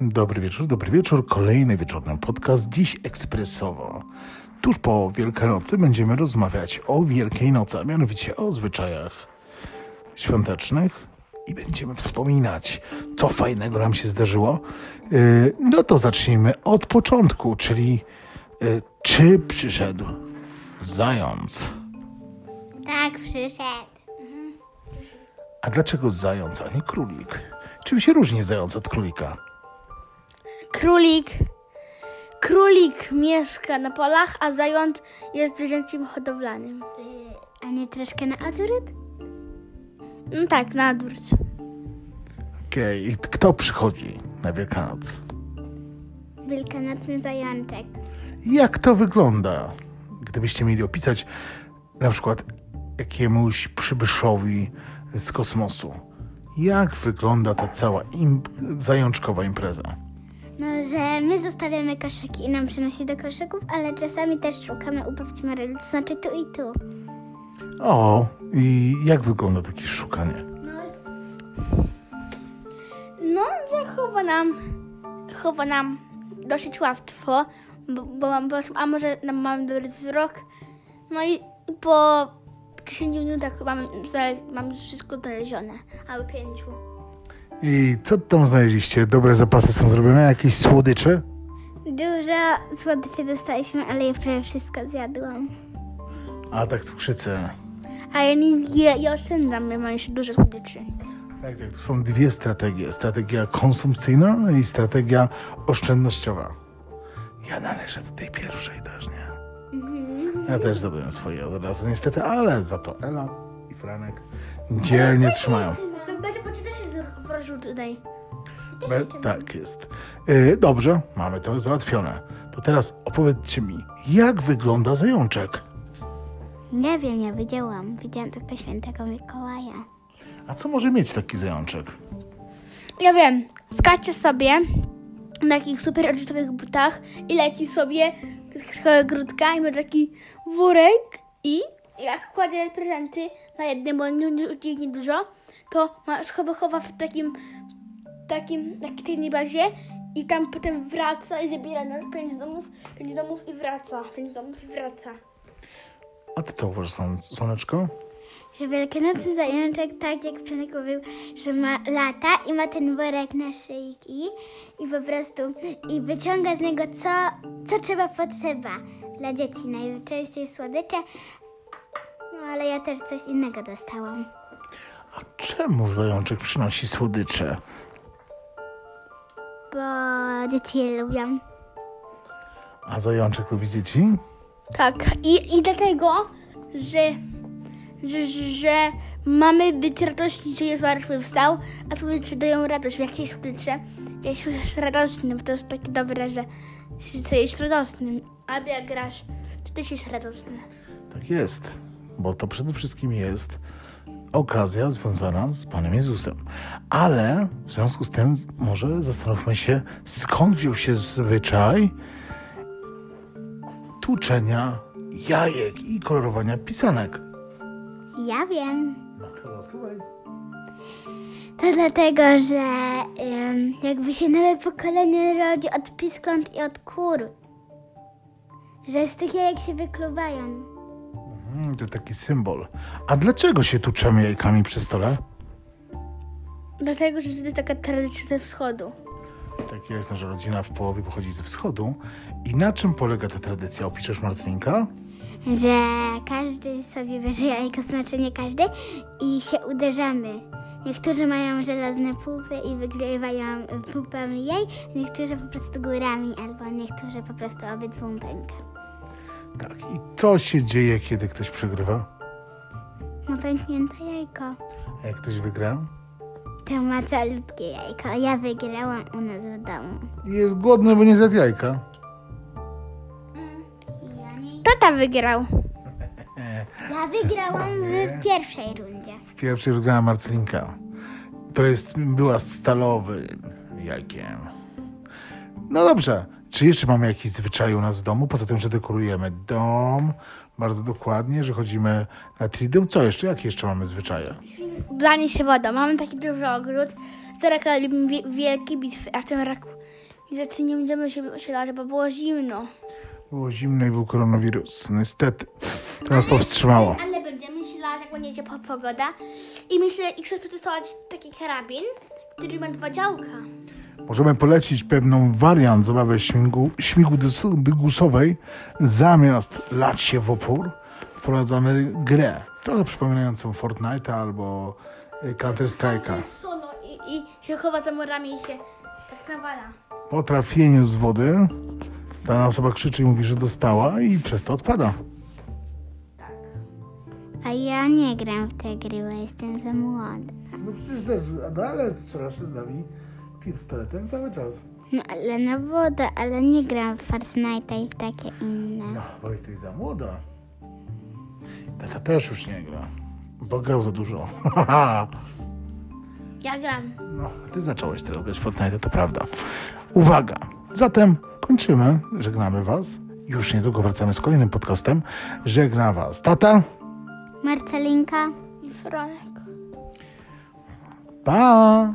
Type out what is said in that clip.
Dobry wieczór, dobry wieczór. Kolejny wieczorny podcast, dziś ekspresowo. Tuż po Wielkanocy będziemy rozmawiać o Wielkiej Nocy, a mianowicie o zwyczajach świątecznych i będziemy wspominać, co fajnego nam się zdarzyło. Yy, No to zacznijmy od początku, czyli yy, czy przyszedł zając? Tak, przyszedł. A dlaczego zając, a nie królik? Czym się różni zając od królika? Królik. Królik mieszka na polach, a zając jest zwierzęciem hodowlanym. A nie troszkę na odwrót? No tak, na odwrót. Okej, i kto przychodzi na Wielkanoc? Wielkanocny zajączek. Jak to wygląda? Gdybyście mieli opisać na przykład jakiemuś przybyszowi z kosmosu, jak wygląda ta cała im- zajączkowa impreza? No, że my zostawiamy koszyki i nam przynosi do koszyków, ale czasami też szukamy u babci Maryli, to znaczy tu i tu. O, i jak wygląda takie szukanie? No, że chowa nam, chowa nam dosyć łatwo, bo, bo, bo a może nam mamy dobry wzrok. No i po 10 minutach mamy już wszystko znalezione, albo 5. I co tam znaleźliście? Dobre zapasy są zrobione? Jakieś słodycze? Dużo słodyczy dostaliśmy, ale ja prawie wszystko zjadłam. A tak cukrzycę. A ja nie je, ja oszczędzam, ja mam jeszcze dużo słodyczy. Tak, tak. To są dwie strategie. Strategia konsumpcyjna i strategia oszczędnościowa. Ja należę do tej pierwszej też, nie? Ja też zadaję swoje od razu niestety, ale za to Ela i Franek dzielnie trzymają. Bo ci też jest wrażu tutaj. Be, tak jest. Y, dobrze, mamy to załatwione. To teraz opowiedzcie mi, jak wygląda zajączek? Nie wiem, ja widziałam. Widziałam tylko świętego Mikołaja. A co może mieć taki zajączek? Ja wiem, skacze sobie na takich super odrzutowych butach i leci sobie z grudka i ma taki worek i jak kładzie prezenty na jednym, bo nie, nie, nie, dużo, to ma chowa, chowa w takim takim, takiej bazie i tam potem wraca i zabiera na pięć domów, pięć domów i wraca, pięć domów i wraca. A ty co uważasz, słone- słoneczko? Że wielkanocny zajączek, tak jak Przemek mówił, że ma lata i ma ten worek na szyjki i po prostu i wyciąga z niego co, co trzeba potrzeba dla dzieci. Najczęściej słodycze, ale ja też coś innego dostałam. A czemu zajączek przynosi słodycze? Bo dzieci je lubią. A zajączek lubi dzieci? Tak, i, i dlatego, że, że, że, mamy być radośni, że jest zmartwychwstał, a słodycze dają radość. Jak jest słodycze, jest radosny, bo to jest takie dobre, że że jest radosny. Albo jak grasz, to też jest radosny. Tak jest, bo to przede wszystkim jest okazja związana z Panem Jezusem. Ale w związku z tym może zastanówmy się, skąd wziął się zwyczaj tłuczenia jajek i kolorowania pisanek. Ja wiem. No to dlatego, że jakby się nowe pokolenie rodzi od piskąt i od kur. Że z tych jajek się wykluwają. Mm, to taki symbol. A dlaczego się tłuczemy jajkami przy stole? Dlatego, że to jest taka tradycja ze wschodu. Tak jest, nasza rodzina w połowie pochodzi ze wschodu. I na czym polega ta tradycja? Opiszesz Marcelinka? Że każdy sobie bierze jajko, znaczy nie każdy, i się uderzamy. Niektórzy mają żelazne pupy i wygrywają pupami jej, niektórzy po prostu górami, albo niektórzy po prostu obydwu pęka. Tak. I co się dzieje, kiedy ktoś przegrywa? Ma pęknięte jajko. A jak ktoś wygra? To ma calutkie jajko. Ja wygrałam u nas w domu. I Jest głodny, bo nie zjadł jajka. Tata wygrał. ja wygrałam w pierwszej rundzie. W pierwszej wygrała Marcelinka. To jest, była stalowym jajkiem. No dobrze. Czy jeszcze mamy jakiś zwyczaj u nas w domu? Poza tym, że dekorujemy dom bardzo dokładnie, że chodzimy na triduum. Co jeszcze? Jakie jeszcze mamy zwyczaje? Blanie się wodą. Mamy taki duży ogród. Roku robimy wie- wielkie bitwy, a w tym roku Niestety nie będziemy się osiadać, bo było zimno. Było zimno i był koronawirus. Niestety. To nas powstrzymało. Ale będziemy się lać, jak będzie ciepła pogoda. I myślę, i chcę przetestować taki karabin, który ma dwa działka. Możemy polecić pewną wariant zabawy śmigu, śmigu dygusowej. Zamiast lać się w opór, wprowadzamy grę. Trochę przypominającą Fortnite'a albo y, Counter-Strike'a. Solo i, i się chowa za murami i się tak nawala. Po trafieniu z wody dana osoba krzyczy i mówi, że dostała i przez to odpada. A ja nie gram w te gry, bo jestem za młoda. No przecież też, ale strzela się z nami pistoletem cały czas. No ale na wodę, ale nie gram w Fortnite'a i w takie inne. No, bo jesteś za młoda. Tata też już nie gra, bo grał za dużo. Ja gram. No, ty zacząłeś teraz grać w Fortnite, to prawda. Uwaga! Zatem kończymy, żegnamy was. Już niedługo wracamy z kolejnym podcastem. Żegna was tata. Marcelinka? I Franek. Pa!